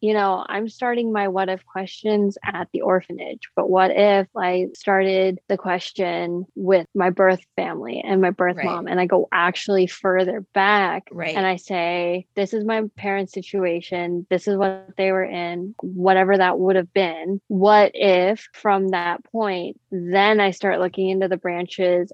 you know, I'm starting my what if questions at the orphanage, but what if I started the question with my birth family and my birth right. mom and I go actually further back right. and I say, this is my parents' situation, this is what they were in, whatever that would have been. What if from that point, then I start looking into the branches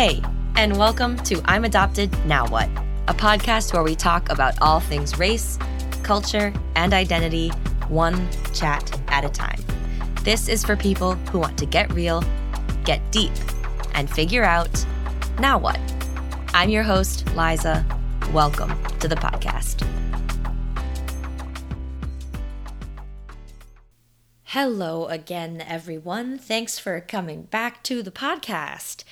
Hey, and welcome to I'm Adopted, Now What? A podcast where we talk about all things race, culture, and identity, one chat at a time. This is for people who want to get real, get deep, and figure out now what? I'm your host, Liza. Welcome to the podcast. Hello again, everyone. Thanks for coming back to the podcast.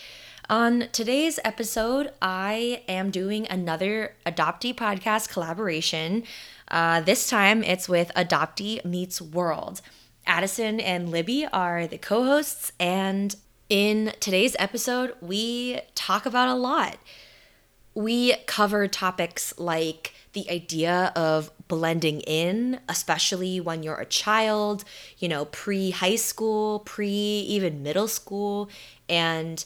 On today's episode, I am doing another Adoptee podcast collaboration. Uh, this time it's with Adoptee Meets World. Addison and Libby are the co hosts, and in today's episode, we talk about a lot. We cover topics like the idea of blending in, especially when you're a child, you know, pre high school, pre even middle school, and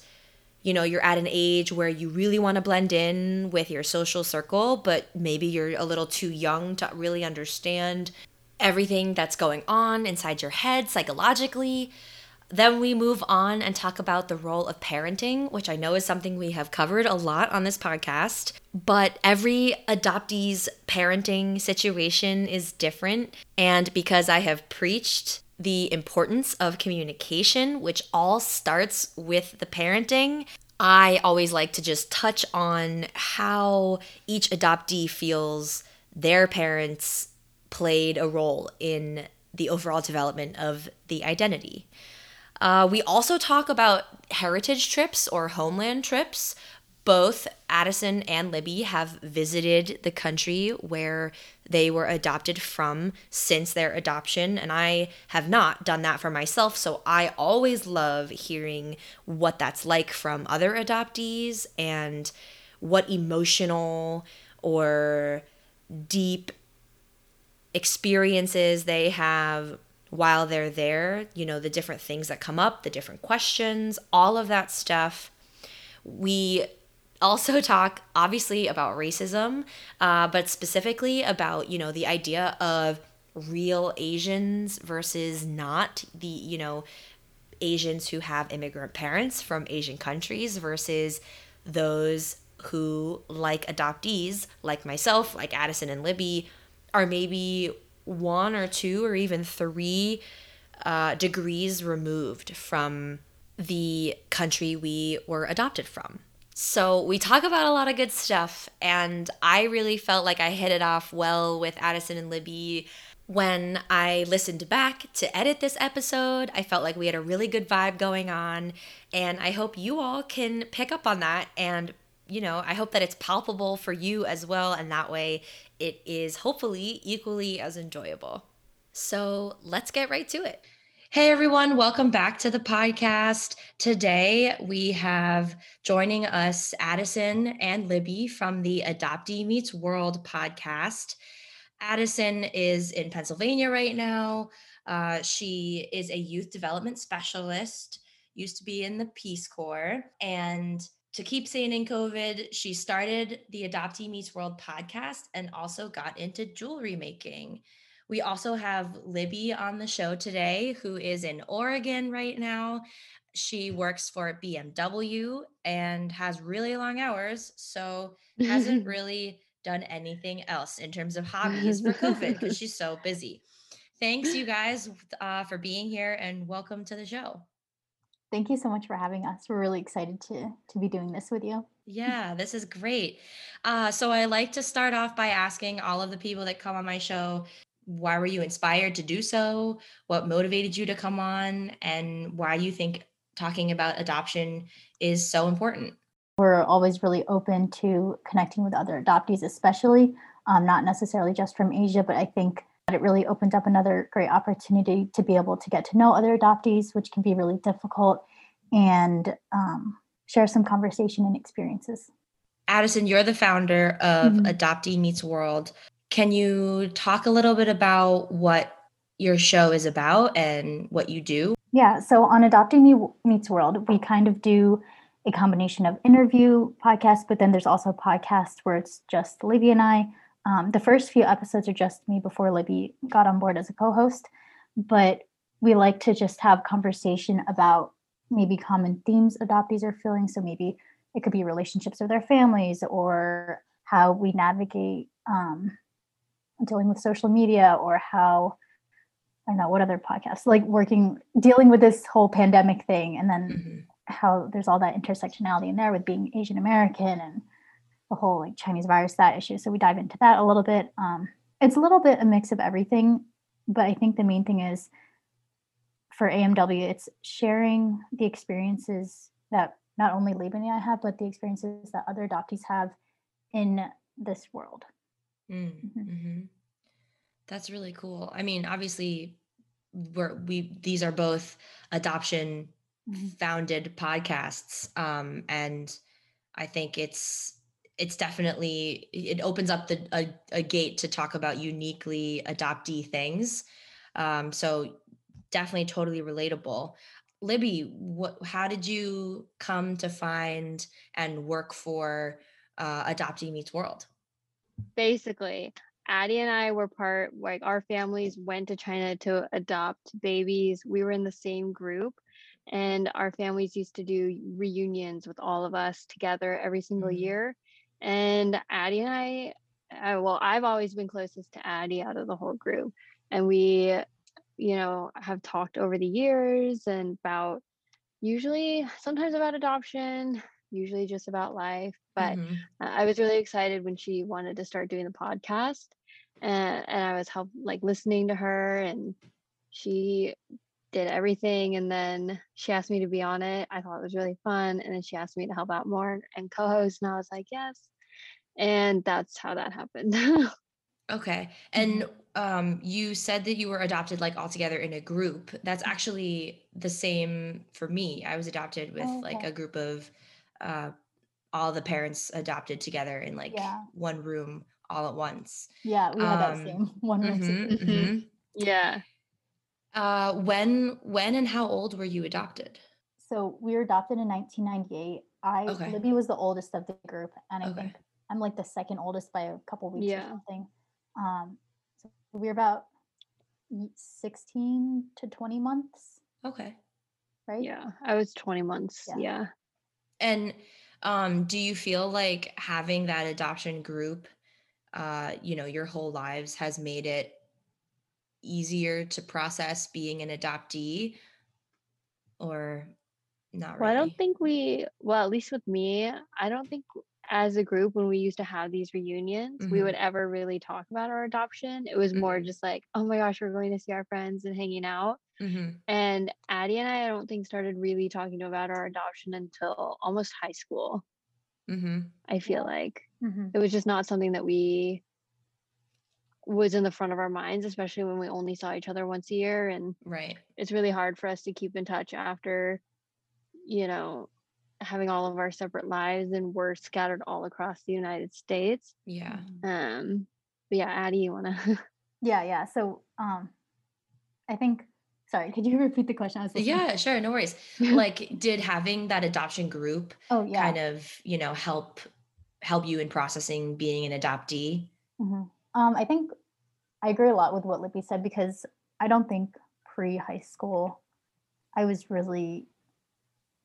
you know, you're at an age where you really want to blend in with your social circle, but maybe you're a little too young to really understand everything that's going on inside your head psychologically. Then we move on and talk about the role of parenting, which I know is something we have covered a lot on this podcast. But every adoptee's parenting situation is different. And because I have preached the importance of communication, which all starts with the parenting. I always like to just touch on how each adoptee feels their parents played a role in the overall development of the identity. Uh, we also talk about heritage trips or homeland trips, both Addison and Libby have visited the country where they were adopted from since their adoption, and I have not done that for myself. So I always love hearing what that's like from other adoptees and what emotional or deep experiences they have while they're there, you know, the different things that come up, the different questions, all of that stuff. We also talk obviously about racism, uh, but specifically about you know the idea of real Asians versus not the you know Asians who have immigrant parents from Asian countries versus those who like adoptees like myself like Addison and Libby are maybe one or two or even three uh, degrees removed from the country we were adopted from. So we talk about a lot of good stuff, and I really felt like I hit it off well with Addison and Libby. When I listened back to edit this episode, I felt like we had a really good vibe going on, and I hope you all can pick up on that. And, you know, I hope that it's palpable for you as well, and that way it is hopefully equally as enjoyable. So let's get right to it. Hey everyone, welcome back to the podcast. Today we have joining us Addison and Libby from the Adoptee Meets World podcast. Addison is in Pennsylvania right now. Uh, she is a youth development specialist, used to be in the Peace Corps. And to keep sane in COVID, she started the Adoptee Meets World podcast and also got into jewelry making. We also have Libby on the show today, who is in Oregon right now. She works for BMW and has really long hours, so hasn't really done anything else in terms of hobbies for COVID because she's so busy. Thanks, you guys, uh, for being here and welcome to the show. Thank you so much for having us. We're really excited to to be doing this with you. Yeah, this is great. Uh, so I like to start off by asking all of the people that come on my show why were you inspired to do so? What motivated you to come on? And why you think talking about adoption is so important? We're always really open to connecting with other adoptees, especially um, not necessarily just from Asia, but I think that it really opened up another great opportunity to be able to get to know other adoptees, which can be really difficult, and um, share some conversation and experiences. Addison, you're the founder of mm-hmm. Adoptee Meets World. Can you talk a little bit about what your show is about and what you do? Yeah, so on Adoptee Meets World, we kind of do a combination of interview podcasts, but then there's also podcasts where it's just Libby and I. Um, the first few episodes are just me before Libby got on board as a co-host, but we like to just have conversation about maybe common themes adoptees are feeling. So maybe it could be relationships with their families or how we navigate um, dealing with social media or how I don't know what other podcasts like working dealing with this whole pandemic thing and then mm-hmm. how there's all that intersectionality in there with being Asian American and the whole like Chinese virus that issue. So we dive into that a little bit. Um, it's a little bit a mix of everything, but I think the main thing is for AMW, it's sharing the experiences that not only and I have, but the experiences that other adoptees have in this world. Mm, mm-hmm. Mm-hmm. That's really cool. I mean, obviously, we're we these are both adoption mm-hmm. founded podcasts, um, and I think it's it's definitely it opens up the a, a gate to talk about uniquely adoptee things. Um, so definitely totally relatable. Libby, what how did you come to find and work for uh, Adoptee Meets World? Basically, Addie and I were part, like our families went to China to adopt babies. We were in the same group, and our families used to do reunions with all of us together every single mm-hmm. year. And Addie and I, I, well, I've always been closest to Addie out of the whole group. And we, you know, have talked over the years and about usually sometimes about adoption, usually just about life. But mm-hmm. I was really excited when she wanted to start doing the podcast. And, and I was help like listening to her and she did everything and then she asked me to be on it. I thought it was really fun. And then she asked me to help out more and co-host. And I was like, yes. And that's how that happened. okay. And mm-hmm. um you said that you were adopted like all together in a group. That's actually the same for me. I was adopted with oh, okay. like a group of uh all the parents adopted together in like yeah. one room all at once. Yeah, we had um, that same one room mm-hmm, mm-hmm. Yeah. Uh, when when and how old were you adopted? So we were adopted in 1998. I okay. Libby was the oldest of the group, and I okay. think I'm like the second oldest by a couple weeks yeah. or something. Um, so we were about 16 to 20 months. Okay. Right. Yeah, I was 20 months. Yeah. yeah. And um, do you feel like having that adoption group, uh, you know, your whole lives has made it easier to process being an adoptee or not really? Well, I don't think we, well, at least with me, I don't think as a group when we used to have these reunions mm-hmm. we would ever really talk about our adoption it was mm-hmm. more just like oh my gosh we're going to see our friends and hanging out mm-hmm. and addie and i i don't think started really talking about our adoption until almost high school mm-hmm. i feel like mm-hmm. it was just not something that we was in the front of our minds, especially when we only saw each other once a year. And right, it's really hard for us to keep in touch after, you know, having all of our separate lives and we're scattered all across the United States. Yeah. Um. But yeah, Addie, you wanna? yeah, yeah. So, um, I think. Sorry, could you repeat the question? I was yeah, sure, no worries. like, did having that adoption group, oh yeah, kind of, you know, help help you in processing being an adoptee? Mm-hmm. Um, I think I agree a lot with what Libby said because I don't think pre high school I was really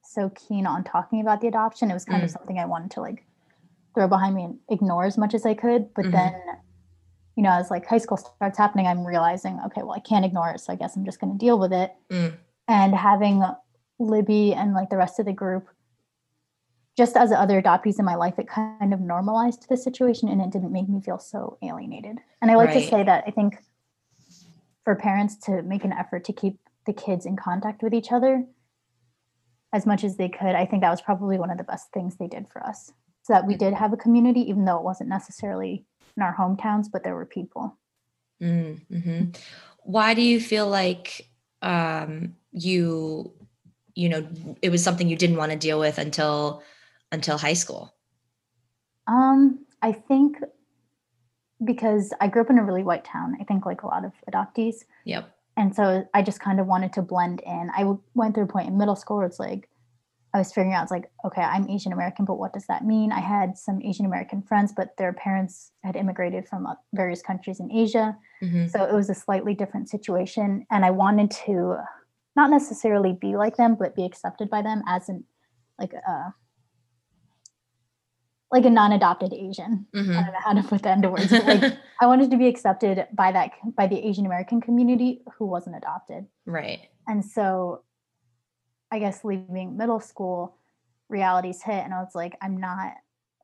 so keen on talking about the adoption. It was kind mm. of something I wanted to like throw behind me and ignore as much as I could. But mm-hmm. then, you know, as like high school starts happening, I'm realizing, okay, well, I can't ignore it. So I guess I'm just going to deal with it. Mm. And having Libby and like the rest of the group just as other adoptees in my life, it kind of normalized the situation and it didn't make me feel so alienated. And I like right. to say that I think for parents to make an effort to keep the kids in contact with each other as much as they could, I think that was probably one of the best things they did for us. So that we did have a community, even though it wasn't necessarily in our hometowns, but there were people. Mm-hmm. Why do you feel like um, you, you know, it was something you didn't want to deal with until until high school? Um, I think because I grew up in a really white town. I think like a lot of adoptees. Yep. And so I just kind of wanted to blend in. I went through a point in middle school where it's like I was figuring out, it's like, okay, I'm Asian American, but what does that mean? I had some Asian American friends, but their parents had immigrated from uh, various countries in Asia. Mm-hmm. So it was a slightly different situation. And I wanted to not necessarily be like them, but be accepted by them as an, like, a, like a non-adopted Asian. Mm-hmm. I don't know how to put that into words. like I wanted to be accepted by that by the Asian American community who wasn't adopted. Right. And so I guess leaving middle school, realities hit, and I was like, I'm not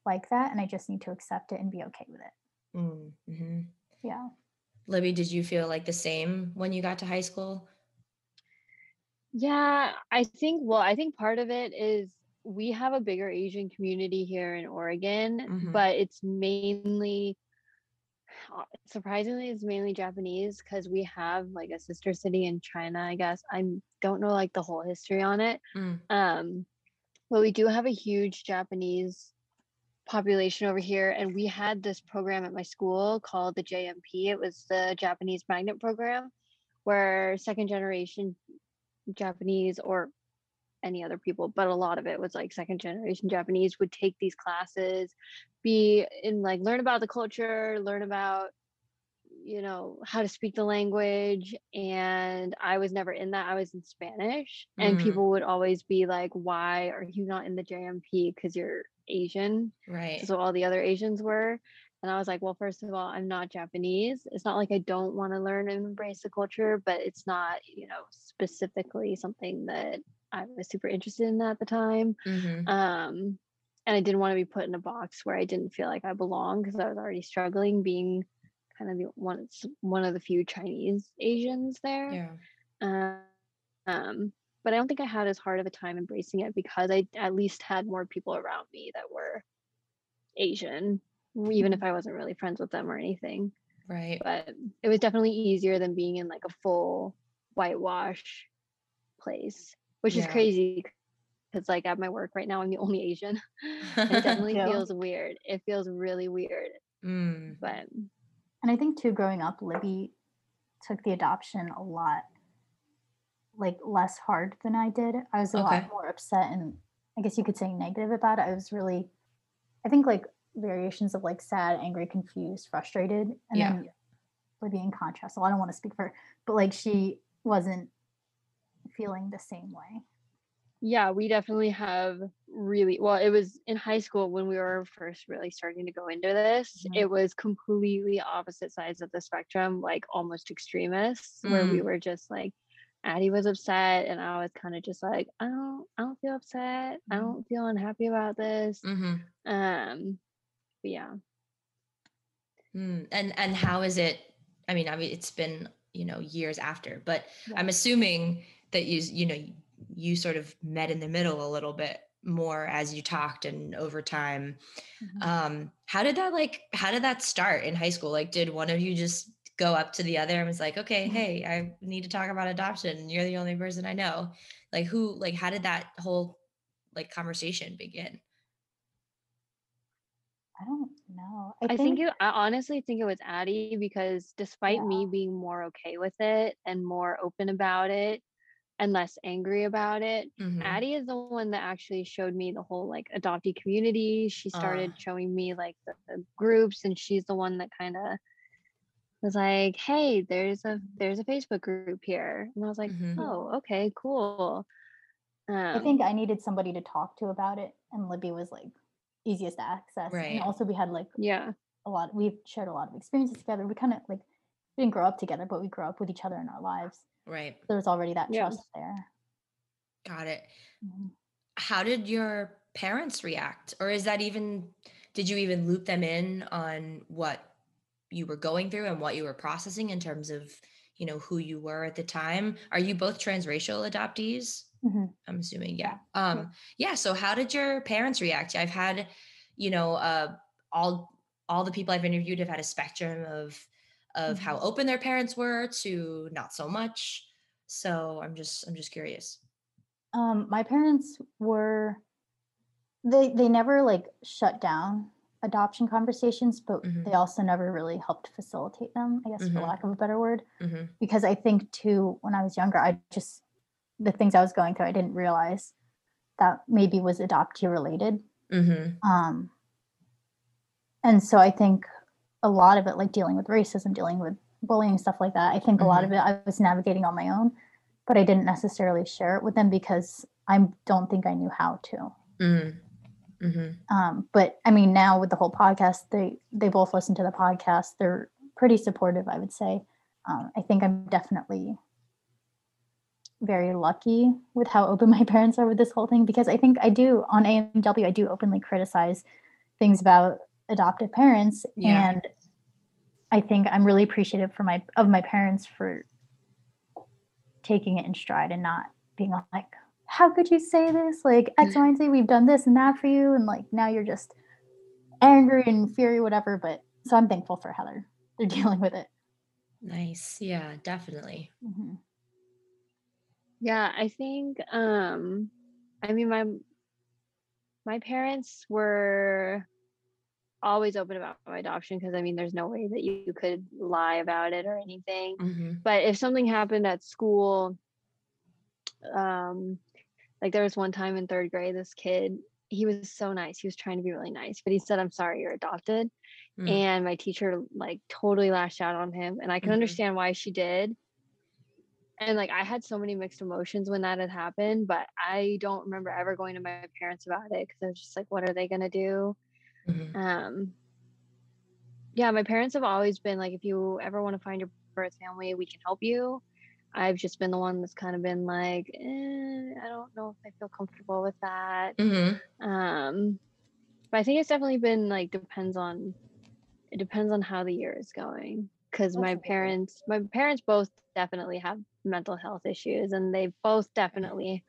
like that, and I just need to accept it and be okay with it. Mm-hmm. Yeah. Libby, did you feel like the same when you got to high school? Yeah, I think, well, I think part of it is we have a bigger Asian community here in Oregon, mm-hmm. but it's mainly uh, surprisingly it's mainly japanese because we have like a sister city in china i guess i don't know like the whole history on it mm. um but we do have a huge japanese population over here and we had this program at my school called the jmp it was the japanese magnet program where second generation japanese or any other people, but a lot of it was like second generation Japanese would take these classes, be in like learn about the culture, learn about you know how to speak the language and i was never in that i was in spanish and mm. people would always be like why are you not in the jmp because you're asian. Right. So all the other asians were and i was like well first of all i'm not japanese. It's not like i don't want to learn and embrace the culture but it's not you know specifically something that I was super interested in that at the time. Mm-hmm. Um, and I didn't want to be put in a box where I didn't feel like I belonged because I was already struggling being kind of the one one of the few Chinese Asians there. Yeah. Uh, um, but I don't think I had as hard of a time embracing it because I at least had more people around me that were Asian, even mm-hmm. if I wasn't really friends with them or anything. Right. But it was definitely easier than being in like a full whitewash place which yeah. is crazy because like at my work right now i'm the only asian it definitely yeah. feels weird it feels really weird mm. but and i think too growing up libby took the adoption a lot like less hard than i did i was a okay. lot more upset and i guess you could say negative about it i was really i think like variations of like sad angry confused frustrated and yeah. then libby in contrast so i don't want to speak for her but like she wasn't feeling the same way. Yeah, we definitely have really well, it was in high school when we were first really starting to go into this. Mm-hmm. It was completely opposite sides of the spectrum, like almost extremists, mm-hmm. where we mm. were just like Addie was upset and I was kind of just like, I don't I don't feel upset. I mm-hmm. don't feel unhappy about this. Mm-hmm. Um yeah. Mm. And and how is it? I mean, I mean it's been, you know, years after, but yeah. I'm assuming that you you know you sort of met in the middle a little bit more as you talked and over time mm-hmm. um how did that like how did that start in high school like did one of you just go up to the other and was like okay mm-hmm. hey i need to talk about adoption and you're the only person i know like who like how did that whole like conversation begin I don't know. I, I think, think, it, I honestly think it was Addie because despite yeah. me being more okay with it and more open about it, and less angry about it. Mm-hmm. Addie is the one that actually showed me the whole like adoptee community. She started uh. showing me like the, the, groups, and she's the one that kind of was like, "Hey, there's a there's a Facebook group here," and I was like, mm-hmm. "Oh, okay, cool." Um, I think I needed somebody to talk to about it, and Libby was like easiest to access. Right. And also, we had like yeah a lot. We've shared a lot of experiences together. We kind of like we didn't grow up together, but we grew up with each other in our lives. Right. There's already that yeah. trust there. Got it. Mm-hmm. How did your parents react? Or is that even, did you even loop them in on what you were going through and what you were processing in terms of, you know, who you were at the time? Are you both transracial adoptees? Mm-hmm. I'm assuming, yeah. Um, yeah. So how did your parents react? I've had, you know, uh, all all the people I've interviewed have had a spectrum of of Mm-hmm. how open their parents were to not so much. So I'm just I'm just curious. Um, my parents were they they never like shut down adoption conversations, but Mhm. they also never really helped facilitate them, I guess Mhm. for lack of a better word. hmm Because I think too, when I was younger, I just the things I was going through, I didn't realize that maybe was adoptee related. hmm Um, and so I think a lot of it, like dealing with racism, dealing with bullying, stuff like that, I think a lot of it I was navigating on my own, but I didn't necessarily share it with them because I don't think I knew how to. hmm hmm Um, but I mean, now with the whole podcast, they they both listen to the podcast. They're pretty supportive, I would say. Um, I think I'm definitely very lucky with how open my parents are with this whole thing because I think I do on AMW I do openly criticize things about adoptive parents Yeah. and I think I'm really appreciative for my of my parents for taking it in stride and not being like how could you say this like X Y and Z we've done this and that for you and like now you're just angry and fury whatever but so I'm thankful for how they're they're dealing with it Nice. Yeah, definitely. Mhm. Yeah, I think um I mean my my parents were always open about my adoption because I mean there's no way that you could lie about it or anything. hmm But if something happened at school um like there was one time in 3rd grade this kid he was so nice. He was trying to be really nice, but he said I'm sorry you're adopted. Mm. And my teacher like totally lashed out on him and I can Mhm. understand why she did and like I had so many mixed emotions when that had happened, but I don't remember ever going to my parents about it because I was just like, what are they gonna do? Mhm. Um, yeah, my parents have always been like, if you ever want to find your birth family, we can help you. I've just been the one that's kind of been like, eh, I don't know if I feel comfortable with that. Mhm. Um, but I think it's definitely been like depends on it depends on how the year is going because my parents my parents both definitely have mental health issues and they both definitely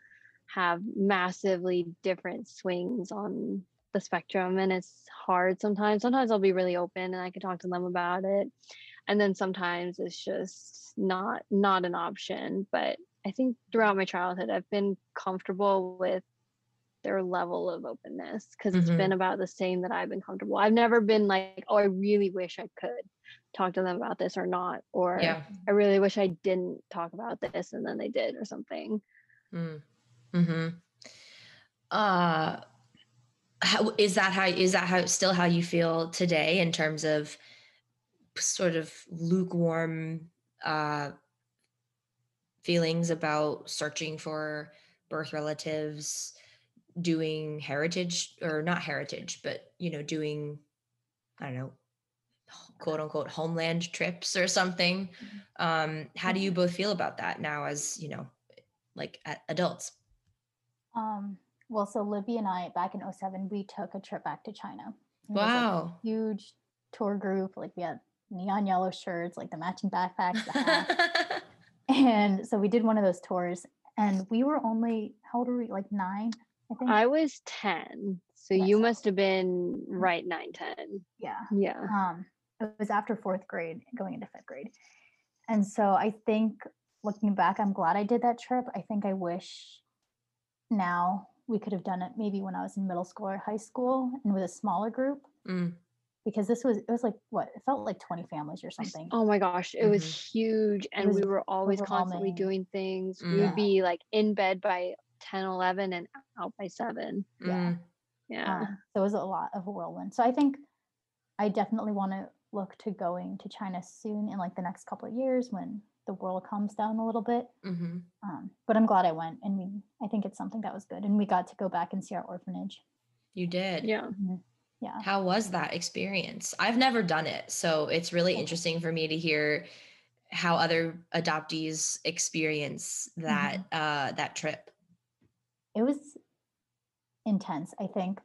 have massively different swings on the spectrum and it's hard sometimes sometimes i'll be really open and i can talk to them about it and then sometimes it's just not not an option but i think throughout my childhood i've been comfortable with their level of openness because it's been about the same that I've been comfortable. I've never been like, oh, I really wish I could talk to them about this or not, or Yeah. I really wish I didn't talk about this and then they did or something. Mm. Hmm. Uh, how is that? How is that? How still how you feel today in terms of sort of lukewarm uh, feelings about searching for birth relatives, doing heritage or not heritage, but you know, doing I don't know, quote unquote homeland trips or something. Um, how do you both feel about that now as you know, like adults? Um, well, so Libby and I back in 07, we took a trip back to China. It was, like, a Wow. huge tour group. Like we had neon yellow shirts, like the matching backpacks, the hats. and so we did one of those tours and we were only how old were we? Like nine, I think. I was 10. So Yeah, you must have been right 9, 10. yeah. Yeah. Um, it was after fourth grade, going into fifth grade. And so I think looking back, I'm glad I did that trip. I think I wish now we could have done it maybe when I was in middle school or high school and with a smaller group. Mm. because this was it was like what it felt like 20 families or something Oh my gosh, it was Mhm. huge. And was we were always constantly doing things. We Mm. would be like in bed by 10, 11 and out by 7. Yeah. Mm. Yeah. Um, so it was a lot of a whirlwind so i think i definitely want to look to going to china soon in like the next couple of years when the world calms down a little bit hmm um, but i'm glad i went and we i think it's something that was good and we got to go back and see our orphanage You did. Yeah. yeah How was that experience? I've never done it, so it's really Okay. interesting for me to hear how other adoptees experience that uh that trip. it was intense i think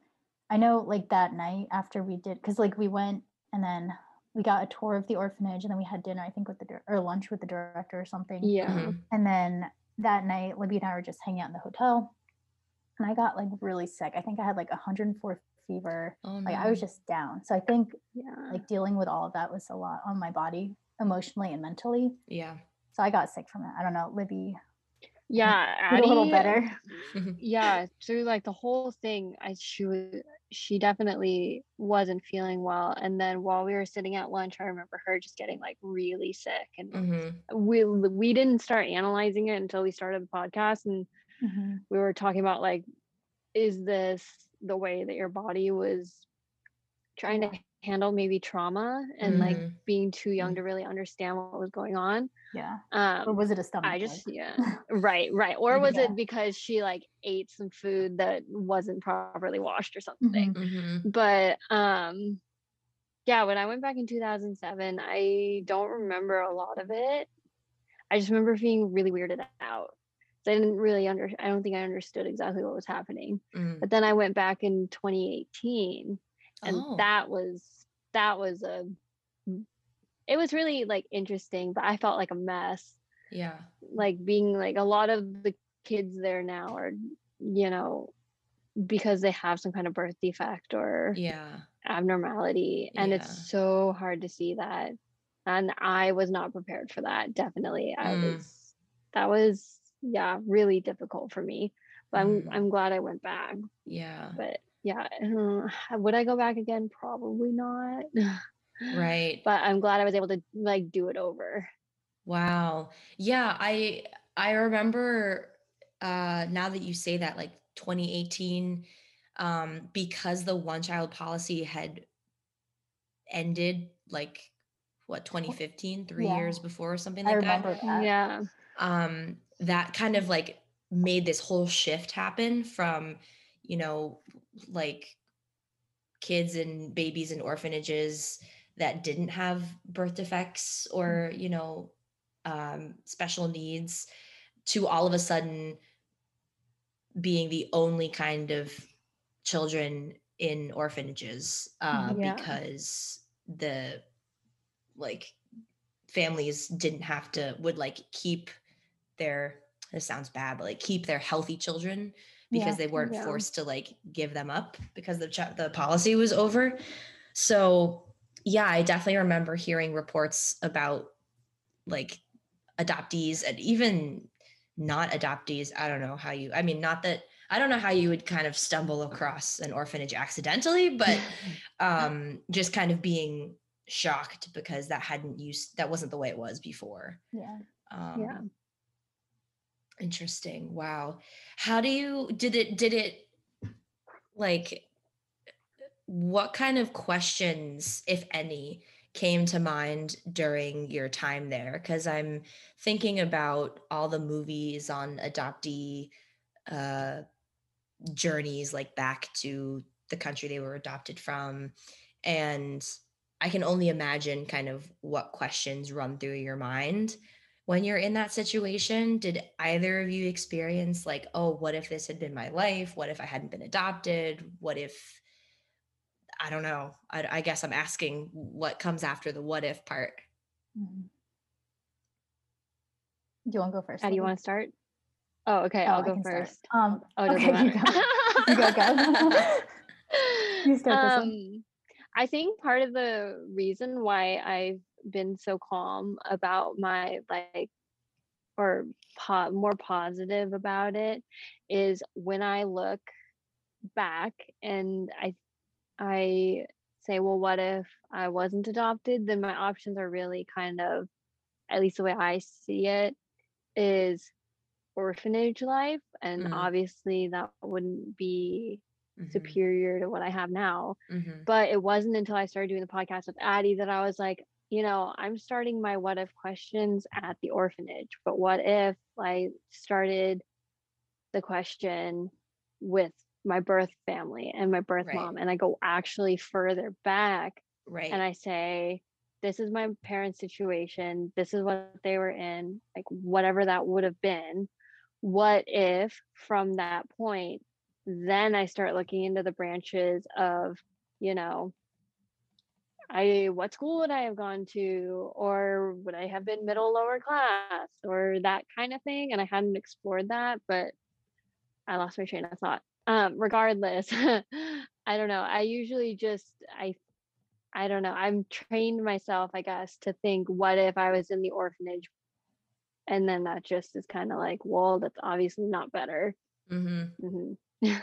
i know like that night after we did because like we went and then we got a tour of the orphanage and then we had dinner i think with the or lunch with the director or something Yeah. Mhm. and then that night libby and i were just hanging out in the hotel and i got like really sick i think i had like 104 fever Oh, like i was just down so i think Yeah. like dealing with all of that was a lot on my body emotionally and mentally. Yeah. So I got sick from it. I don't know, Libby. Yeah, did a little better. yeah through like the whole thing i she was she definitely wasn't feeling well and then while we were sitting at lunch i remember her just getting like really sick and hmm we we didn't start analyzing it until we started the podcast and Mhm. we were talking about like is this the way that your body was trying to handle maybe trauma and like Mhm. being too young to really understand what was going on Yeah. um Or was it a stomach? I just yeah right right or was Yeah. it because she like ate some food that wasn't properly washed or something Mhm. hmm but um yeah when I went back in 2007 I don't remember a lot of it I just remember being really weirded out so I didn't really under I don't think I understood exactly what was happening mm but then I went back in 2018 and Oh. that was that was a it was really like interesting but I felt like a mess Yeah. like being like a lot of the kids there now are you know because they have some kind of birth defect or Yeah. abnormality and Yeah. it's so hard to see that and i was not prepared for that definitely i Mm. was that was yeah really difficult for me but i'm Mm. i'm glad i went back Yeah. but yeah uh, would i go back again probably not Right. but i'm glad i was able to like do it over Wow. Yeah, I I remember uh now that you say that like 2018 um because the one child policy had ended like what 2015 3 Yeah. years before or something like that that. yeah um that kind of like made this whole shift happen from you know like kids and babies in orphanages that didn't have birth defects or you know um, special needs to all of a sudden being the only kind of children in orphanages uh, Yeah. because the like families didn't have to would like keep their this sounds bad but like keep their healthy children because Yeah. they weren't Yeah. forced to like give them up because the ch- the policy was over so yeah i definitely remember hearing reports about like adoptees and even not adoptees i don't know how you i mean not that i don't know how you would kind of stumble across an orphanage accidentally but um just kind of being shocked because that hadn't used that wasn't the way it was before Yeah. um Yeah. Interesting. Wow. How do you did it did it like what kind of questions if any came to mind during your time there? Because i'm thinking about all the movies on adoptee uh journeys like back to the country they were adopted from and i can only imagine kind of what questions run through your mind when you're in that situation did either of you experience like oh what if this had been my life what if i hadn't been adopted what if i don't know i, I guess i'm asking what comes after the what if part Mhm. Do you want to go first? How do you want to start? Oh, okay. Oh, I'll I go first. Um, Oh, okay, doesn't you go. You go, go. You start this one. um, I think part of the reason why I've been so calm about my like, or po- more positive about it, is when I look back and I, I say, well, what if I wasn't adopted? Then my options are really kind of, at least the way I see it, is orphanage life, and Mhm. obviously that wouldn't be Mhm, superior to what I have now. mhm, But it wasn't until I started doing the podcast with Addie that I was like, you know, I'm starting my what if questions at the orphanage. But what if I started the question with my birth family and my birth Right. mom and I go actually further back right and I say, this is my parents' situation. This is what they were in, like whatever that would have been. What if from that point, then I start looking into the branches of, you know, I what school would I have gone to, or would I have been middle lower class, or that kind of thing. And I hadn't explored that, but I lost my train of thought. Um, regardless, I don't know. I usually just I I don't know. I'm trained myself, I guess, to think, what if I was in the orphanage? And then that just is kind of like, well, that's obviously not better. Mm-hmm. Mm-hmm.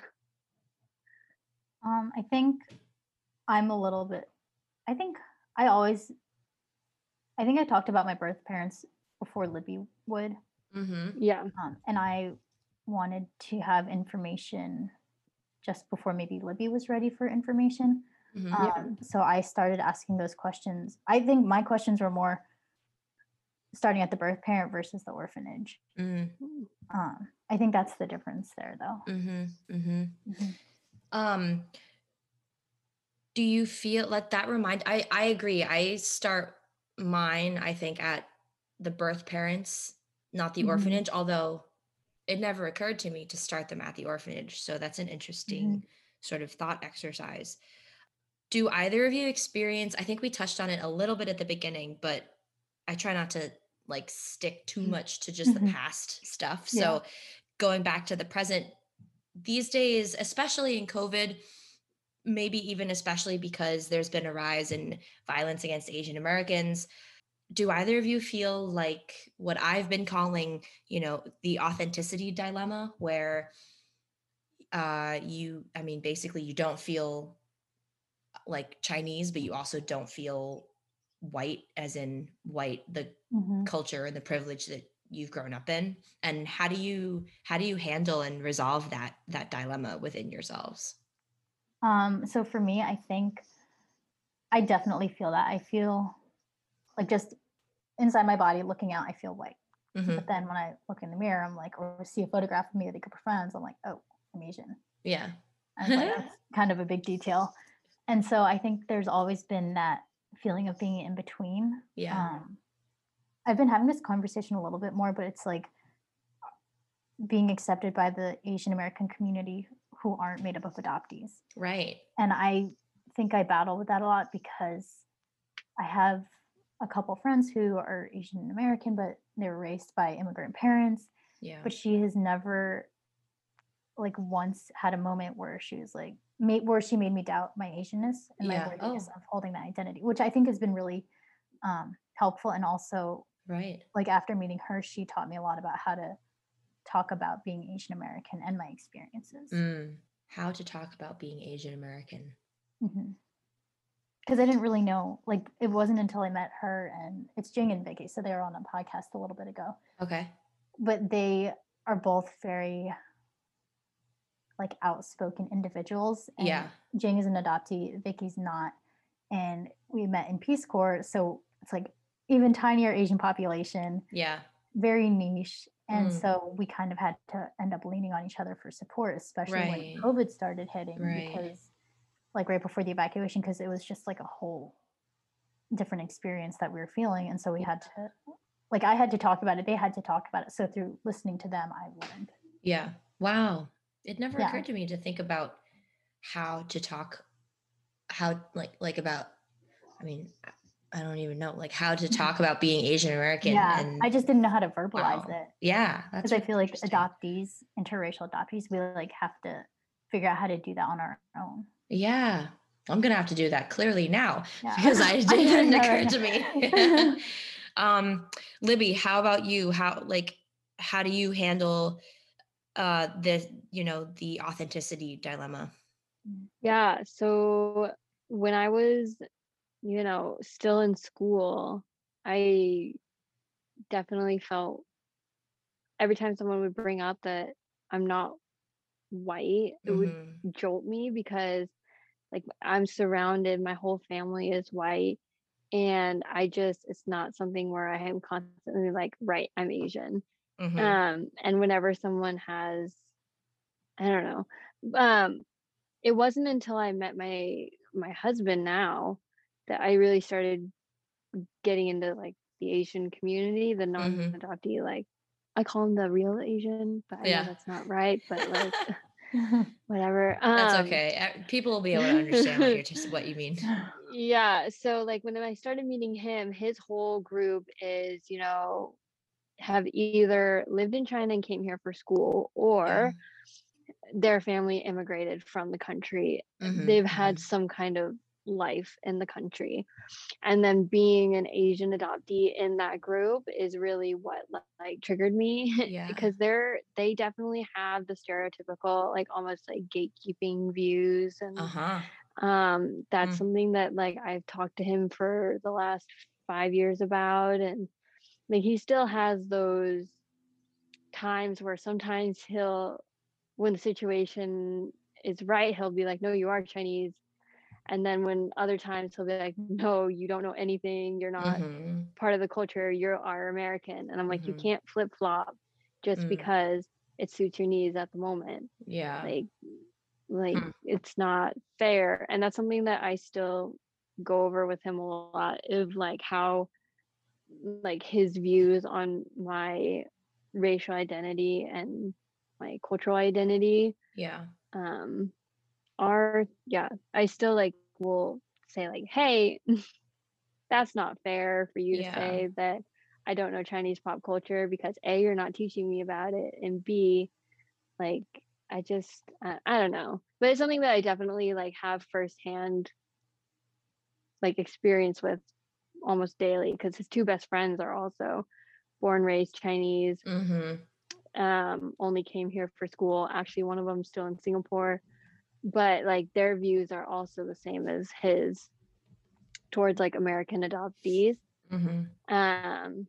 um, I think I'm a little bit, I think I always, I think I talked about my birth parents before Libby would. Mm-hmm. Yeah. Um, and I wanted to have information just before maybe Libby was ready for information. Mm-hmm. Um, so I started asking those questions. I think my questions were more starting at the birth parent versus the orphanage. Mm-hmm. Um, I think that's the difference there, though. Mm-hmm. Mm-hmm. Mhm. Um, do you feel like that remind I I agree. I start mine, I think, at the birth parents, not the Mhm. orphanage, although it never occurred to me to start them at the orphanage. So that's an interesting sort of thought exercise. Do either of you experience, I think we touched on it a little bit at the beginning, but I try not to like stick too much to just the Mhm. past stuff. So going back to the present, these days, especially in COVID, maybe even especially because there's been a rise in violence against Asian Americans. Do either of you feel like what I've been calling, you know, the authenticity dilemma, where uh, you, I mean, basically you don't feel like Chinese, but you also don't feel white, as in white, the Mhm. culture and the privilege that you've grown up in and how do you how do you handle and resolve that that dilemma within yourselves Um, so for me, I think I definitely feel that. I feel like just inside my body looking out, I feel white. Mhm. But then when I look in the mirror, I'm like, or see a photograph of me with a group of friends, I'm like, oh, I'm Asian. yeah like, that's kind of a big detail. And so I think there's always been that feeling of being in between. yeah Um, I've been having this conversation a little bit more, but it's like being accepted by the Asian American community who aren't made up of adoptees. right And I think I battle with that a lot because I have a couple friends who are Asian American, but they were raised by immigrant parents. yeah But she has never, like, once had a moment where she was like, made, where she made me doubt my Asianness and Yeah. my worthiness Oh. of holding that identity, which I think has been really um, helpful. And also, right like, after meeting her, she taught me a lot about how to talk about being Asian American and my experiences. mm. how to talk about being asian american Because I didn't really know, like, it wasn't until I met her and it's Jing and Vicky. So they were on a podcast a little bit ago, okay but they are both very, like, outspoken individuals. And yeah Jing is an adoptee, Vicky's not. And we met in Peace Corps. So it's like even tinier Asian population, yeah very niche. And Mm. so we kind of had to end up leaning on each other for support, especially Right. when COVID started hitting Right. because like right before the evacuation, because it was just like a whole different experience that we were feeling. And so we had to like I had to talk about it. They had to talk about it. So through listening to them, I learned. yeah wow it never Yeah. occurred to me to think about how to talk how like like about i mean I- i don't even know like how to talk about being asian american yeah. and I just didn't know how to verbalize Wow. it. yeah that's because I feel like adoptees, interracial adoptees, we like have to figure out how to do that on our own. Yeah. I'm gonna have to do that clearly now Yeah. because I I'm didn't occur right to me. um, Libby, how about you? How like how do you handle uh the you know the authenticity dilemma? Yeah. So when I was, you know, still in school, I definitely felt every time someone would bring up that I'm not white, it would Mhm. jolt me because like I'm surrounded, my whole family is white. And I just, it's not something where I am constantly like, right, I'm Asian. Mhm. Um, and whenever someone has, I don't know, um, it wasn't until I met my my husband now that I really started getting into like the Asian community, the non-adoptee, like I call him the real Asian, but I Yeah. know that's not right, but like whatever. That's Um, okay. Uh, People will be able to understand what you're just what you mean. yeah so like when i started meeting him his whole group is you know have either lived in china and came here for school or their family immigrated from the country Mhm, they've had mhm. some kind of life in the country and then being an asian adoptee in that group is really what like triggered me Yeah. because they're they definitely have the stereotypical like almost like gatekeeping views and Uh-huh. um that's Mm. something that like i've talked to him for the last five years about and like he still has those times where sometimes he'll when the situation is right he'll be like no you are chinese and then when other times he'll be like no you don't know anything you're not Mhm. part of the culture you are american and i'm like you Mhm. can't flip-flop just Mm. because it suits your needs at the moment Yeah. like like Hmm. it's not fair and that's something that i still go over with him a lot of like how like his views on my racial identity and my cultural identity yeah. um are yeah i still like will say like hey that's not fair for you Yeah. to say that i don't know chinese pop culture because a you're not teaching me about it and b like i just i, I don't know but it's something that i definitely like have firsthand like experience with almost daily because his two best friends are also born raised chinese Mhm. um, only came here for school. Actually, one of them still in Singapore, but like their views are also the same as his towards like American adoptees. Mhm. Um,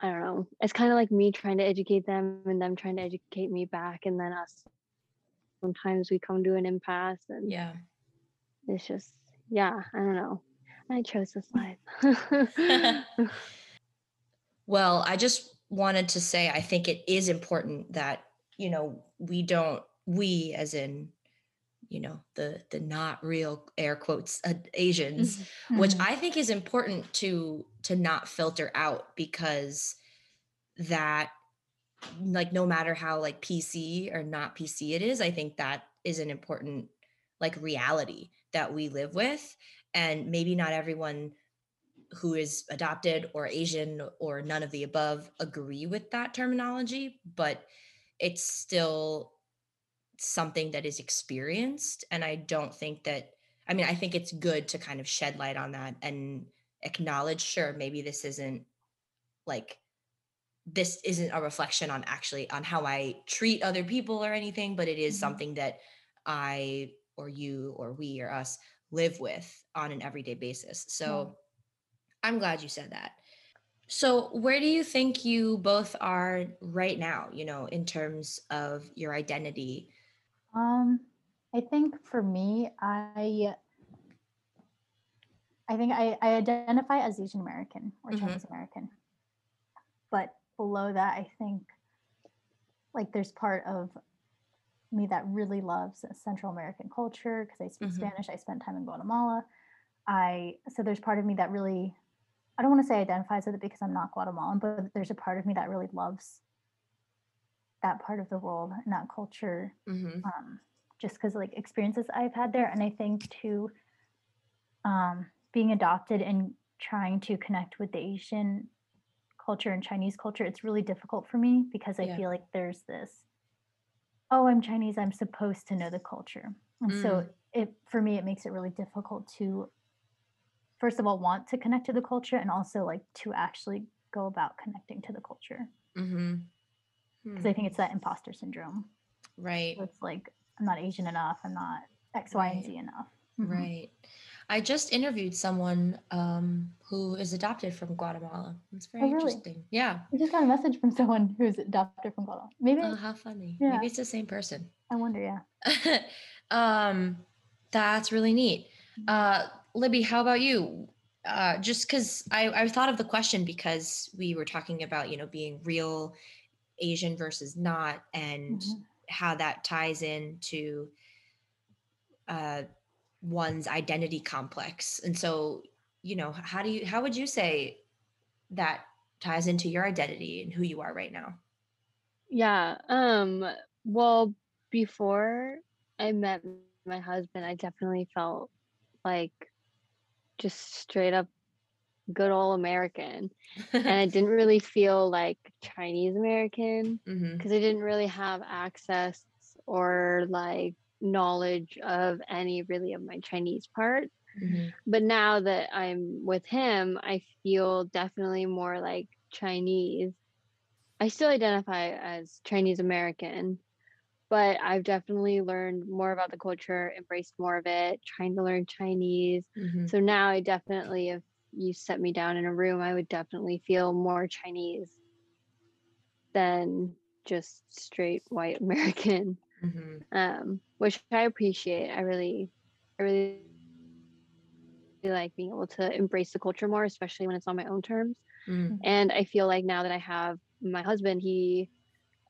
I don't know. It's kind of like me trying to educate them and them trying to educate me back, and then us. Sometimes we come to an impasse, and Yeah. it's just yeah. I don't know. I chose this life. Well, I just wanted to say I think it is important that, you know, we don't we as in you know the the not real air quotes uh, Asians which Mhm. I think is important to to not filter out because that like no matter how like PC or not PC it is, I think that is an important like reality that we live with and maybe not everyone who is adopted or Asian or none of the above agree with that terminology, but it's still something that is experienced and I don't think that I mean I think it's good to kind of shed light on that and acknowledge sure maybe this isn't like this isn't a reflection on actually on how I treat other people or anything but it is Mhm. something that I or you or we or us live with on an everyday basis. So I'm glad you said that. So where do you think you both are right now you know in terms of your identity Um, I think for me, I I think I, I identify as Asian American or Mhm. Chinese American. But below that, I think like there's part of me that really loves Central American culture because I speak Mhm. Spanish. I spent time in Guatemala. I so there's part of me that really I don't want to say identifies with it because I'm not Guatemalan, but there's a part of me that really loves that part of the world and that culture Mhm. um, just because like experiences I've had there. And I think too, um, being adopted and trying to connect with the Asian culture and Chinese culture, it's really difficult for me because I Yeah. feel like there's this, oh, I'm Chinese, I'm supposed to know the culture. And so it for me, it makes it really difficult to first of all want to connect to the culture and also like to actually go about connecting to the culture. Mhm. Because I think it's that imposter syndrome. Right. it's like I'm not Asian enough, I'm not X, Y, and Z enough. Mhm. Right. I just interviewed someone um, who is adopted from Guatemala. It's very Oh, really? interesting. Yeah. I just got a message from someone who's adopted from Guatemala. Maybe Oh, how funny. Yeah. Maybe it's the same person. I wonder. Yeah. um, that's really neat. Uh, Libby, how about you? Uh, just because I, I thought of the question because we were talking about, you know, being real Asian versus not and Mhm. how that ties into uh, one's identity complex. And so, you know, how do you, how would you say that ties into your identity and who you are right now? Yeah. Um, well, before I met my husband, I definitely felt like just straight up good old American. And I didn't really feel like Chinese American because I didn't really have access or like knowledge of any really of my Chinese part. Mhm. But now that I'm with him, I feel definitely more like Chinese. I still identify as Chinese American, but I've definitely learned more about the culture, embraced more of it, trying to learn Chinese. Mhm. So now I definitely, if you set me down in a room, I would definitely feel more Chinese than just straight white American, Mhm. um, which I appreciate. I really, I really like being able to embrace the culture more, especially when it's on my own terms. Mm. And I feel like now that I have my husband, he,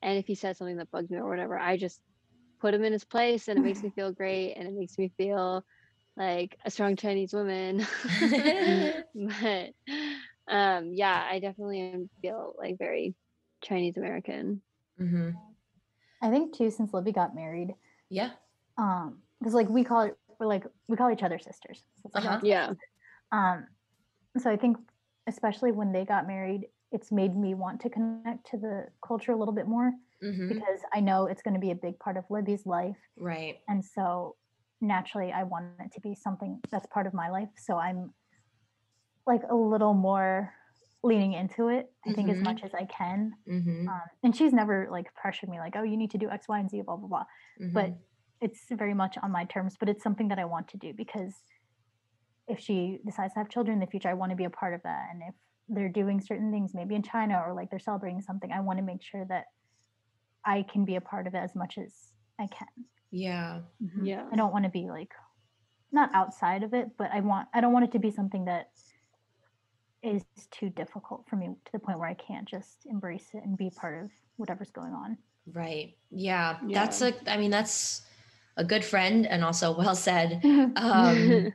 and if he says something that bugs me or whatever, I just put him in his place and it makes me feel great and it makes me feel like a strong Chinese woman. but um, yeah, I definitely feel like very Chinese American. Mhm. I think too, since Libby got married, Yeah. um, because like we call it, we're like we call each other sisters. So like, Uh-huh. Yeah. Um, so I think especially when they got married, it's made me want to connect to the culture a little bit more Mhm. because I know it's going to be a big part of Libby's life, Right. and so naturally I want it to be something that's part of my life. So I'm like a little more leaning into it. I think as Mhm. much as I can. Mhm. Um, and she's never like pressured me like, oh, you need to do X, Y, and Z, blah blah blah. But Mhm. it's very much on my terms. But it's something that I want to do because if she decides to have children in the future, I want to be a part of that. And if they're doing certain things, maybe in China or like they're celebrating something, I want to make sure that I can be a part of it as much as I can. Yeah. Yeah. I don't want to be like not outside of it, but I want I don't want it to be something that is too difficult for me to the point where I can't just embrace it and be part of whatever's going on. Right. Yeah. Yeah. That's a. I mean, that's a good friend and also well said. Um,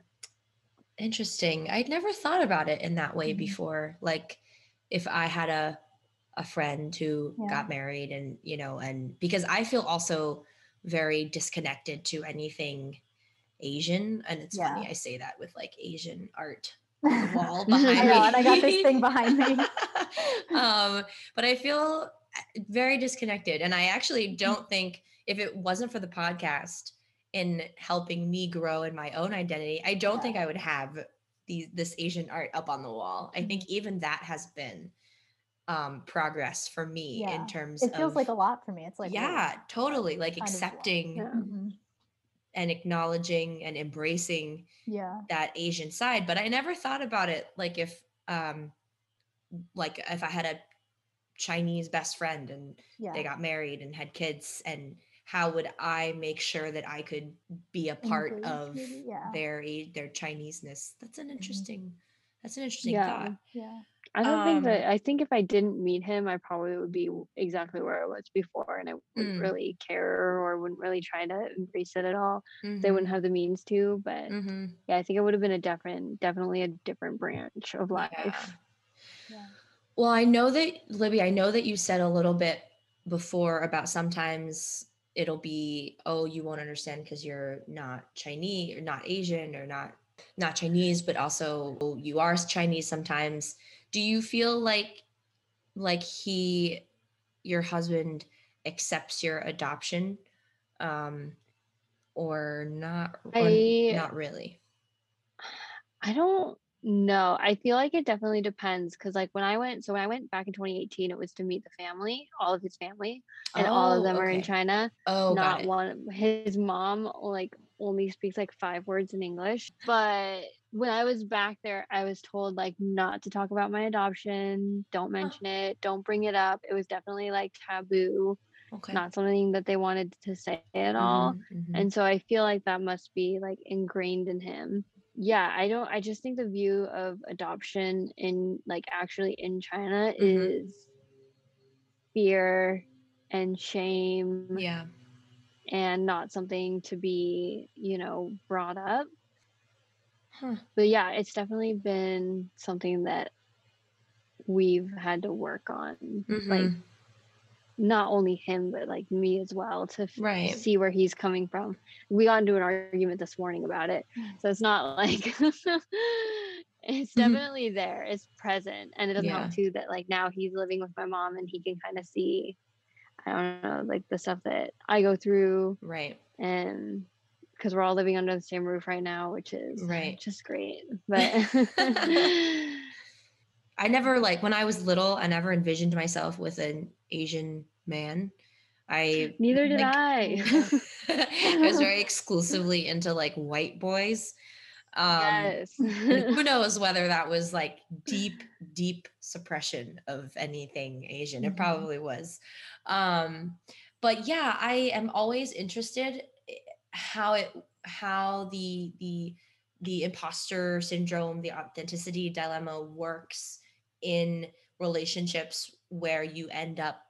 interesting. I'd never thought about it in that way Mhm. before. Like, if I had a a friend who Yeah. got married, and you know, and because I feel also very disconnected to anything Asian, and it's funny I say that with like Asian art on the wall I behind know, me. and I got this thing behind me. um, but I feel very disconnected. And I actually Mm-hmm. don't think if it wasn't for the podcast in helping me grow in my own identity, I don't think I would have these this Asian art up on the wall. I think Mm-hmm. even that has been um progress for me Yeah. in terms It feels of like a lot for me. It's like yeah, totally. Like kind of a lot. accepting Yeah. hmm and acknowledging and embracing yeah, that Asian side. But I never thought about it like if um like if I had a Chinese best friend and yeah. they got married and had kids and how would I make sure that I could be a part Engage, of maybe, yeah. their a- their Chineseness? That's an Mhm. interesting that's an interesting Yeah. thought. yeah, I don't think Um, that I think if I didn't meet him, I probably would be exactly where I was before and I wouldn't Mm. really care or wouldn't really try to embrace it at all. They Mm-hmm. wouldn't have the means to, but hmm yeah, I think it would have been a different definitely a different branch of life. Yeah. yeah. Well, I know that Libby, I know that you said a little bit before about sometimes it'll be, oh, you won't understand because you're not Chinese or not Asian or not not Chinese, but also you are Chinese sometimes. Do you feel like like he your husband accepts your adoption? Um or not or I- not really. I don't know. I feel like it definitely depends because like when I went so when I went back in 2018, it was to meet the family, all of his family, and all of Oh, them are in. China. Oh, not one his mom like only speaks like five words in english but when i was back there i was told like not to talk about my adoption don't mention it don't bring it up it was definitely like taboo Okay. not something that they wanted to say at all Mhm, mhm. and so i feel like that must be like ingrained in him yeah i don't i just think the view of adoption in like actually in china Mhm. is fear and shame yeah. and not something to be, you know, brought up. Huh. But yeah, it's definitely been something that we've had to work on. Like Mhm. not only him, but like me as well to f- Right. see where he's coming from. We got into an argument this morning about it. So it's not like it's definitely there. It's present. And it doesn't Yeah. help too that like now he's living with my mom and he can kind of see I don't know, like the stuff that I go through Right. and because we're all living under the same roof right now, which is right, just great. But I never like when I was little, I never envisioned myself with an Asian man. I neither did like, I. I was very exclusively into like white boys. Um, yes. who knows whether that was like deep, deep suppression of anything Asian? It Mm-hmm. probably was. Um, but yeah, I am always interested how it how the the the imposter syndrome, the authenticity dilemma works in relationships where you end up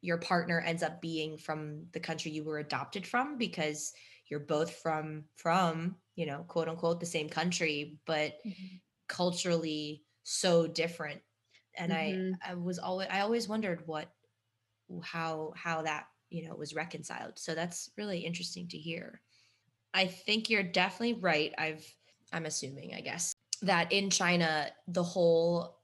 your partner ends up being from the country you were adopted from because you're both from from you know quote unquote the same country but Mhm. culturally so different and Mhm. i i was always i always wondered what how how that you know was reconciled so that's really interesting to hear i think you're definitely right i've i'm assuming i guess that in china the whole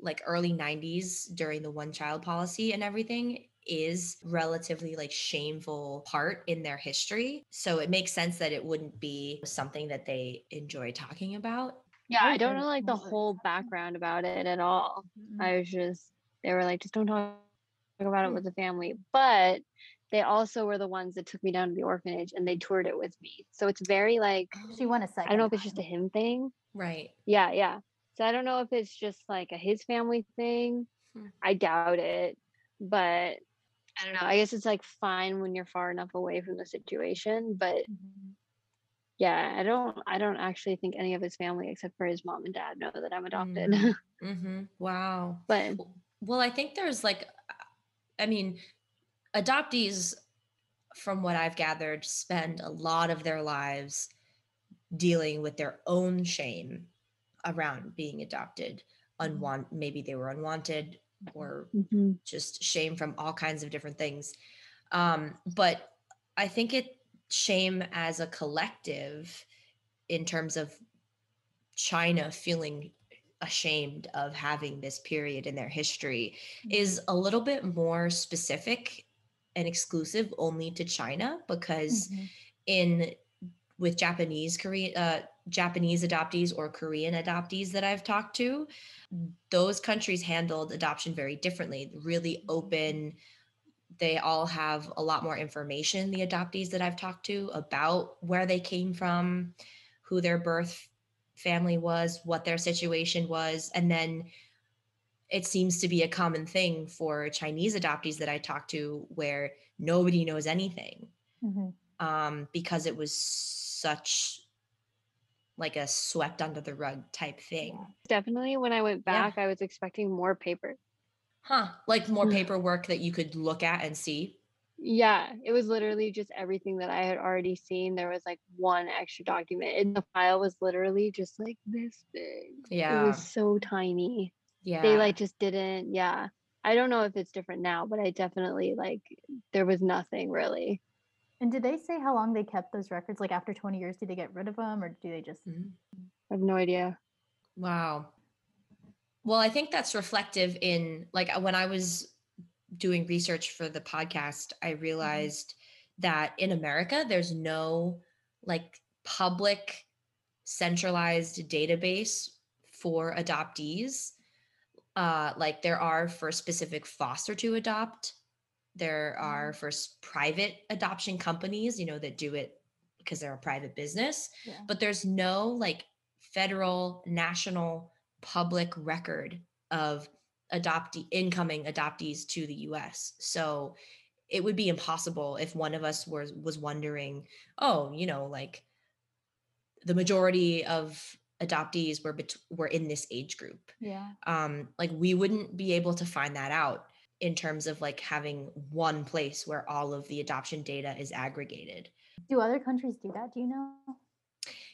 like early 90s during the one child policy and everything is relatively like shameful part in their history so it makes sense that it wouldn't be something that they enjoy talking about yeah, I don't know like the whole background about it at all. Mhm. I was just they were like, just don't talk about it Hmm. with the family. But they also were the ones that took me down to the orphanage and they toured it with me. So it's very like She won a second. I don't know if it's just a him thing. right Yeah, yeah. So I don't know if it's just like a his family thing. Hmm. I doubt it. But I don't know. I guess it's like fine when you're far enough away from the situation. But Mhm. yeah, I don't I don't actually think any of his family except for his mom and dad know that I'm adopted. Mhm. hmm wow but Well, I think there's like, I mean, adoptees, from what I've gathered, spend a lot of their lives dealing with their own shame around being adopted. Unwanted, maybe they were unwanted or Mhm. just shame from all kinds of different things. Um, but I think it shame as a collective in terms of China feeling ashamed of having this period in their history is a little bit more specific and exclusive only to China because Mhm. in with Japanese Korean uh, Japanese adoptees or Korean adoptees that I've talked to, those countries handled adoption very differently. Really open. They all have a lot more information. The adoptees that I've talked to about where they came from, who their birth family was, what their situation was, and then it seems to be a common thing for Chinese adoptees that I talk to where nobody knows anything Mhm. um, because it was such like a swept under the rug type thing. Definitely when I went Yeah. back, I was expecting more paper. Huh. Like more paperwork that you could look at and see. Yeah, it was literally just everything that I had already seen. There was like one extra document, and the file was literally just like this big. Yeah, it was so tiny. Yeah. They like just didn't. Yeah, I don't know if it's different now, but I definitely like there was nothing really. And did they say how long they kept those records? Like after 20 years, did they get rid of them or do they just? Mhm. I have no idea. Wow. Well, I think that's reflective in like when I was doing research for the podcast, I realized that in America, there's no like public centralized database for adoptees. Uh, like there are for specific foster to adopt, there are for private adoption companies, you know, that do it because they're a private business Yeah. but there's no like federal national public record of adoptee incoming adoptees to the US. So it would be impossible if one of us was was wondering, oh, you know, like the majority of adoptees were bet- were in this age group. Yeah. Um like we wouldn't be able to find that out in terms of like having one place where all of the adoption data is aggregated. Do other countries do that? Do you know?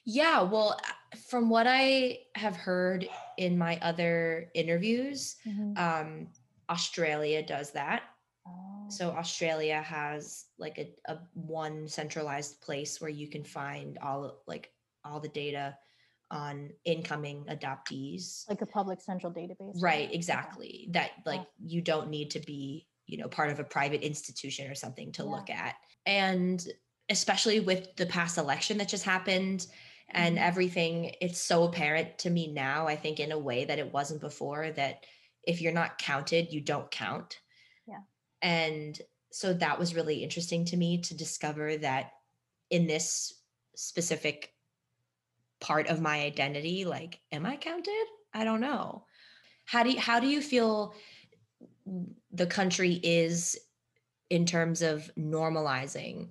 Yeah, well, from what I have heard in my other interviews, Mhm. um, Australia does that. Oh. So Australia has like a, a one centralized place where you can find all like all the data on incoming adoptees. like a public central database. Right, Okay. exactly. That like you don't need to be, you know, part of a private institution or something to Yeah. look at. And especially with the past election that just happened and mm-hmm. everything, it's so apparent to me now, I think, in a way that it wasn't before, that if you're not counted, you don't count. Yeah. And so that was really interesting to me to discover that in this specific part of my identity, like, am I counted? I don't know. How do you, how do you feel the country is in terms of normalizing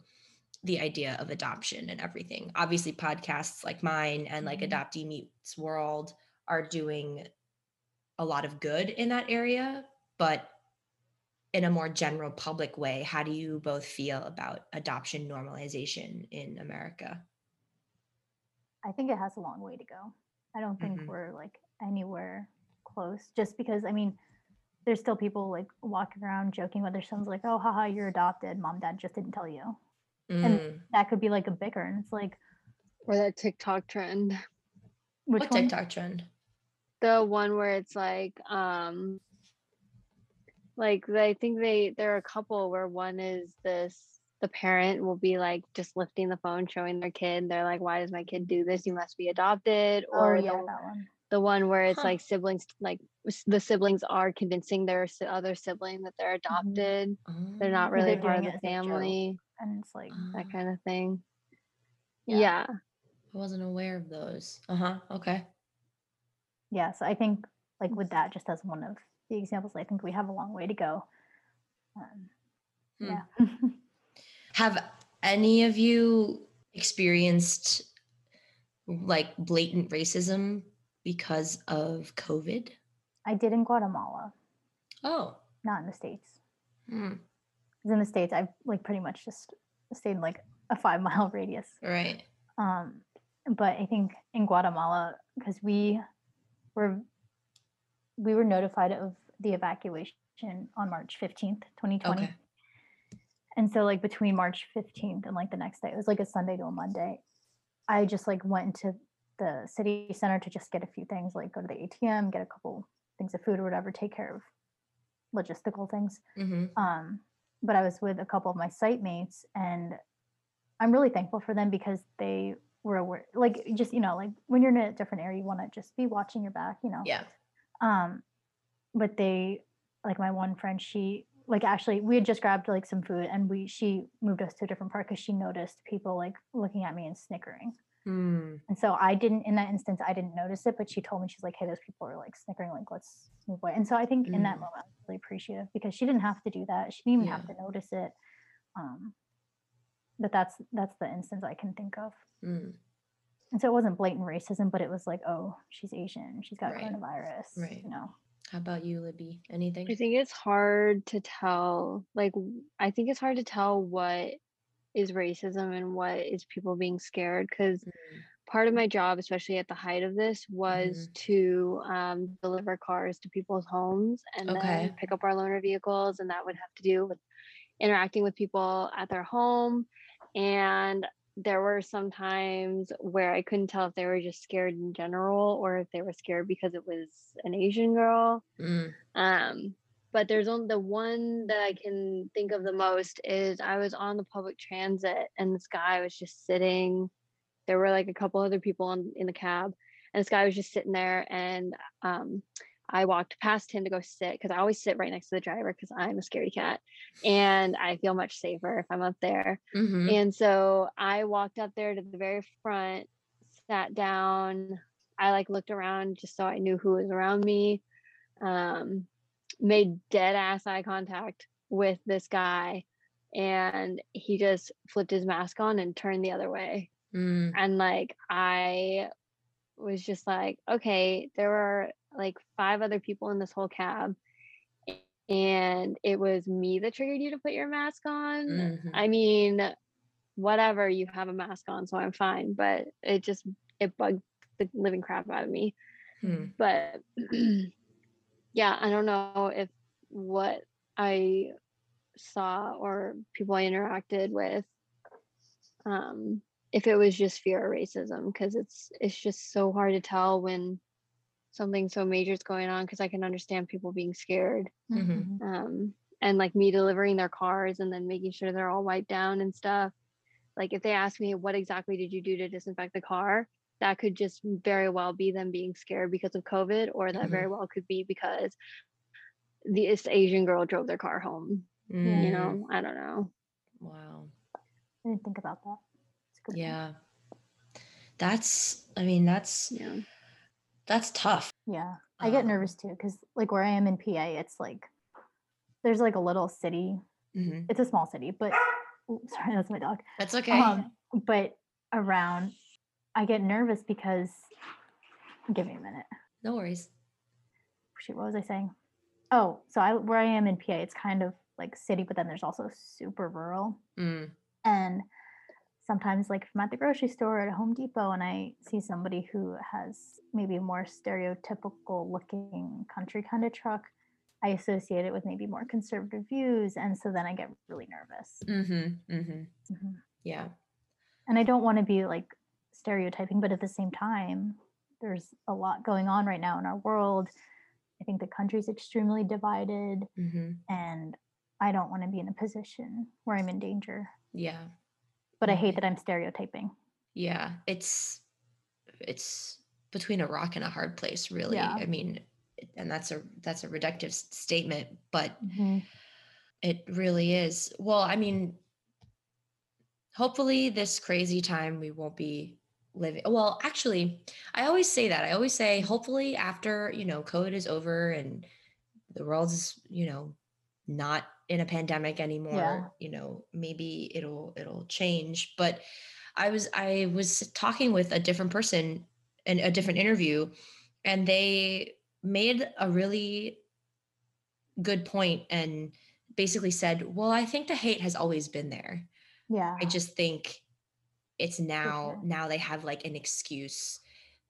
the idea of adoption and everything. Obviously, podcasts like mine and like mm-hmm. Adoptee Meets World are doing a lot of good in that area, but in a more general public way, how do you both feel about adoption normalization in America? I think it has a long way to go. I don't think mm-hmm. we're like anywhere close just because I mean there's still people like walking around joking with their sons like, "Oh, haha, you're adopted. Mom, dad just didn't tell you." Mm. And that could be like a bicker, and it's like, or that TikTok trend. Which what one? TikTok trend? The one where it's like, um, like I think they there are a couple where one is this the parent will be like just lifting the phone showing their kid they're like why does my kid do this? You must be adopted oh, or oh, yeah, the, that one. the one where it's huh. like siblings like the siblings are convincing their other sibling that they're mm-hmm. adopted. Mm-hmm. they're not really they're part of the family. and it's like that kind of thing. Yeah. yeah. I wasn't aware of those. Uh-huh okay. Yeah so i think like with that just as one of the examples i think we have a long way to go. Um, hmm. yeah have any of you experienced like blatant racism because of COVID? I did in Guatemala. Oh. Not in the States. Hmm. In the States, I've like pretty much just stayed in like a five mile radius. Right. Um, but I think in Guatemala, because we were we were notified of the evacuation on March 15th, 2020. Okay. And so like between March 15th and like the next day, it was like a Sunday to a Monday. I just like went into the city center to just get a few things like go to the ATM, get a couple things of food or whatever, take care of logistical things. Mm-hmm. Um, but I was with a couple of my site mates and I'm really thankful for them because they were aware, like just, you know, like when you're in a different area, you want to just be watching your back, you know? Yeah. Um, but they, like my one friend, she like actually we had just grabbed like some food and we she moved us to a different part because she noticed people like looking at me and snickering Mm. And so I didn't, in that instance, I didn't notice it, but she told me, she's like, hey, those people are like snickering, like, let's move away. And so I think mm. in that mm. moment, I was really appreciative because she didn't have to do that. She didn't even yeah. have to notice it. Um, but that's, that's the instance I can think of. Mm. And so it wasn't blatant racism, but it was like, oh, she's Asian. She's got right. coronavirus. Right. You know? How about you, Libby? Anything? I think it's hard to tell. Like, I think it's hard to tell what is racism and what is people being scared because mm-hmm. part of my job especially at the height of this was mm-hmm. to um, deliver cars to people's homes and okay. then pick up our loaner vehicles and that would have to do with interacting with people at their home and there were some times where I couldn't tell if they were just scared in general or if they were scared because it was an Asian girl. Mm. Um, but there's only the one that I can think of the most is I was on the public transit and this guy was just sitting. There were like a couple other people on, in the cab, and this guy was just sitting there. And um, I walked past him to go sit because I always sit right next to the driver because I'm a scaredy cat and I feel much safer if I'm up there. Mm-hmm. And so I walked up there to the very front, sat down. I like looked around just so I knew who was around me. Um, made dead ass eye contact with this guy and he just flipped his mask on and turned the other way. Mm. And like I was just like, okay, there were like five other people in this whole cab. And it was me that triggered you to put your mask on. Mm-hmm. I mean, whatever, you have a mask on, so I'm fine. But it just it bugged the living crap out of me. Hmm. But yeah, I don't know if what I saw or people I interacted with, um, if it was just fear of racism, because it's it's just so hard to tell when something so major is going on. Because I can understand people being scared, mm-hmm. um, and like me delivering their cars and then making sure they're all wiped down and stuff. like if they ask me what exactly did you do to disinfect the car that could just very well be them being scared because of covid or that mm-hmm. very well could be because this asian girl drove their car home mm. you know i don't know wow i didn't think about that yeah that's i mean that's yeah that's tough yeah i get um, nervous too because like where i am in pa it's like there's like a little city mm-hmm. it's a small city but sorry, that's my dog. That's okay. Um, but around, I get nervous because. Give me a minute. No worries. Shoot, what was I saying? Oh, so I where I am in PA, it's kind of like city, but then there's also super rural. Mm. And sometimes, like if I'm at the grocery store or at Home Depot, and I see somebody who has maybe a more stereotypical looking country kind of truck, I associate it with maybe more conservative views. And so then I get really nervous. Mm-hmm, mm-hmm. Mm-hmm. Yeah. And I don't want to be like stereotyping, but at the same time, there's a lot going on right now in our world. I think the country's extremely divided. Mm-hmm. And I don't want to be in a position where I'm in danger. Yeah. But I hate that I'm stereotyping. Yeah. It's, it's between a rock and a hard place, really. Yeah. I mean, and that's a that's a reductive statement but mm-hmm. it really is well i mean hopefully this crazy time we won't be living well actually i always say that i always say hopefully after you know covid is over and the world's you know not in a pandemic anymore yeah. you know maybe it'll it'll change but i was i was talking with a different person in a different interview and they made a really good point and basically said, Well, I think the hate has always been there. Yeah. I just think it's now, sure. now they have like an excuse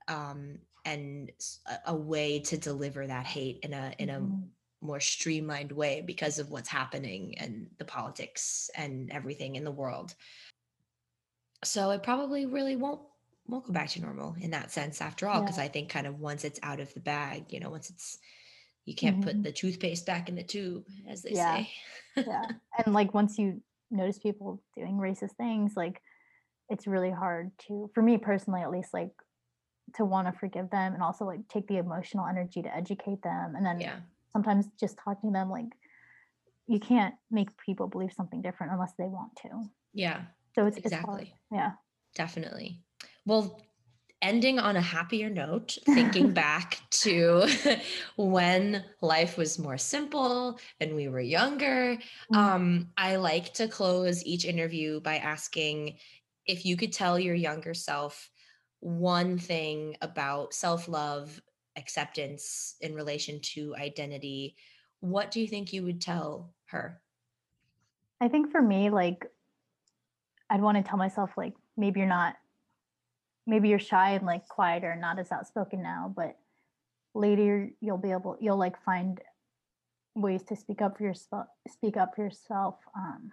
um, and a, a, way to deliver that hate in a, in mm-hmm. More streamlined way because of what's happening and the politics and everything in the world. So it probably really won't won't go back to normal in that sense after all because yeah. i think kind of once it's out of the bag you know once it's you can't mm-hmm. put the toothpaste back in the tube as they yeah. say yeah and like once you notice people doing racist things like it's really hard to for me personally at least like to want to forgive them and also like take the emotional energy to educate them and then yeah. Sometimes just talking to them like you can't make people believe something different unless they want to. Yeah so it's exactly. It's yeah. Definitely. Well, ending on a happier note, thinking back to when life was more simple and we were younger, mm-hmm. um, I like to close each interview by asking if you could tell your younger self one thing about self love, acceptance in relation to identity, what do you think you would tell her? I think for me, like, I'd want to tell myself, like, maybe you're not maybe you're shy and like quieter not as outspoken now but later you'll be able you'll like find ways to speak up for yourself speak up for yourself um,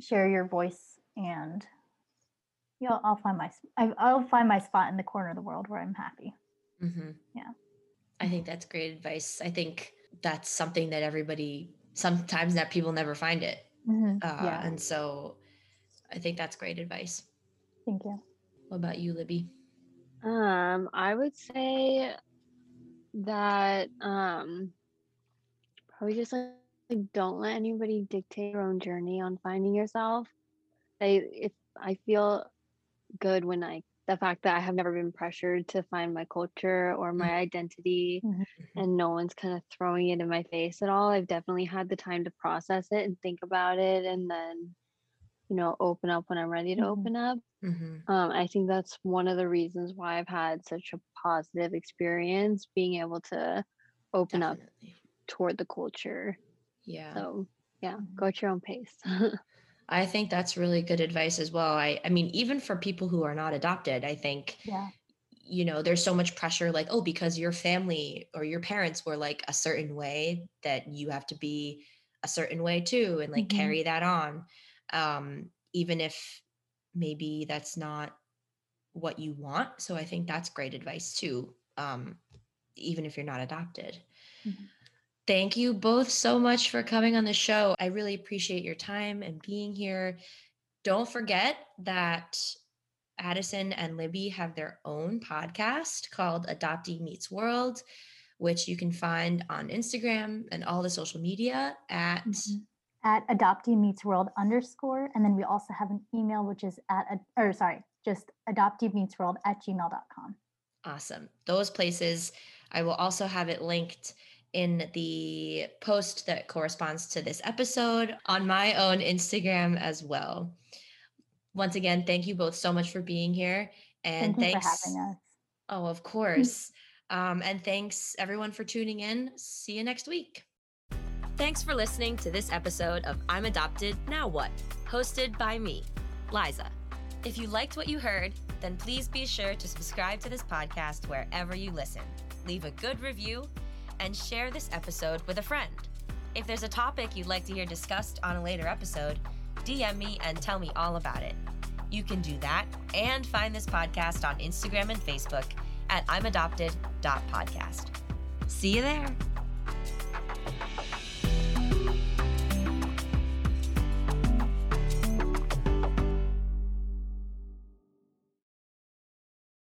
share your voice and you know i'll find my i'll find my spot in the corner of the world where i'm happy mm-hmm. yeah i think that's great advice i think that's something that everybody sometimes that people never find it mm-hmm. uh, yeah. and so i think that's great advice Thank you. What about you, Libby? Um, I would say that um probably just like, like don't let anybody dictate your own journey on finding yourself. I if I feel good when I the fact that I have never been pressured to find my culture or my mm-hmm. identity mm-hmm. and no one's kind of throwing it in my face at all. I've definitely had the time to process it and think about it and then you know open up when i'm ready to mm-hmm. open up mm-hmm. um, i think that's one of the reasons why i've had such a positive experience being able to open Definitely. up toward the culture yeah so yeah mm-hmm. go at your own pace i think that's really good advice as well i i mean even for people who are not adopted i think yeah you know there's so much pressure like oh because your family or your parents were like a certain way that you have to be a certain way too and like mm-hmm. carry that on um, even if maybe that's not what you want. So I think that's great advice too, um, even if you're not adopted. Mm-hmm. Thank you both so much for coming on the show. I really appreciate your time and being here. Don't forget that Addison and Libby have their own podcast called Adoptee Meets World, which you can find on Instagram and all the social media at mm-hmm. at Adoptee Meets World underscore. And then we also have an email which is at or sorry, just adoptee meets world at gmail.com. Awesome. Those places I will also have it linked in the post that corresponds to this episode on my own Instagram as well. Once again, thank you both so much for being here. And thank thanks. for having us. Oh, of course. um, and thanks everyone for tuning in. See you next week. Thanks for listening to this episode of I'm Adopted, Now What? hosted by me, Liza. If you liked what you heard, then please be sure to subscribe to this podcast wherever you listen. Leave a good review and share this episode with a friend. If there's a topic you'd like to hear discussed on a later episode, DM me and tell me all about it. You can do that and find this podcast on Instagram and Facebook at Adopted.podcast. See you there.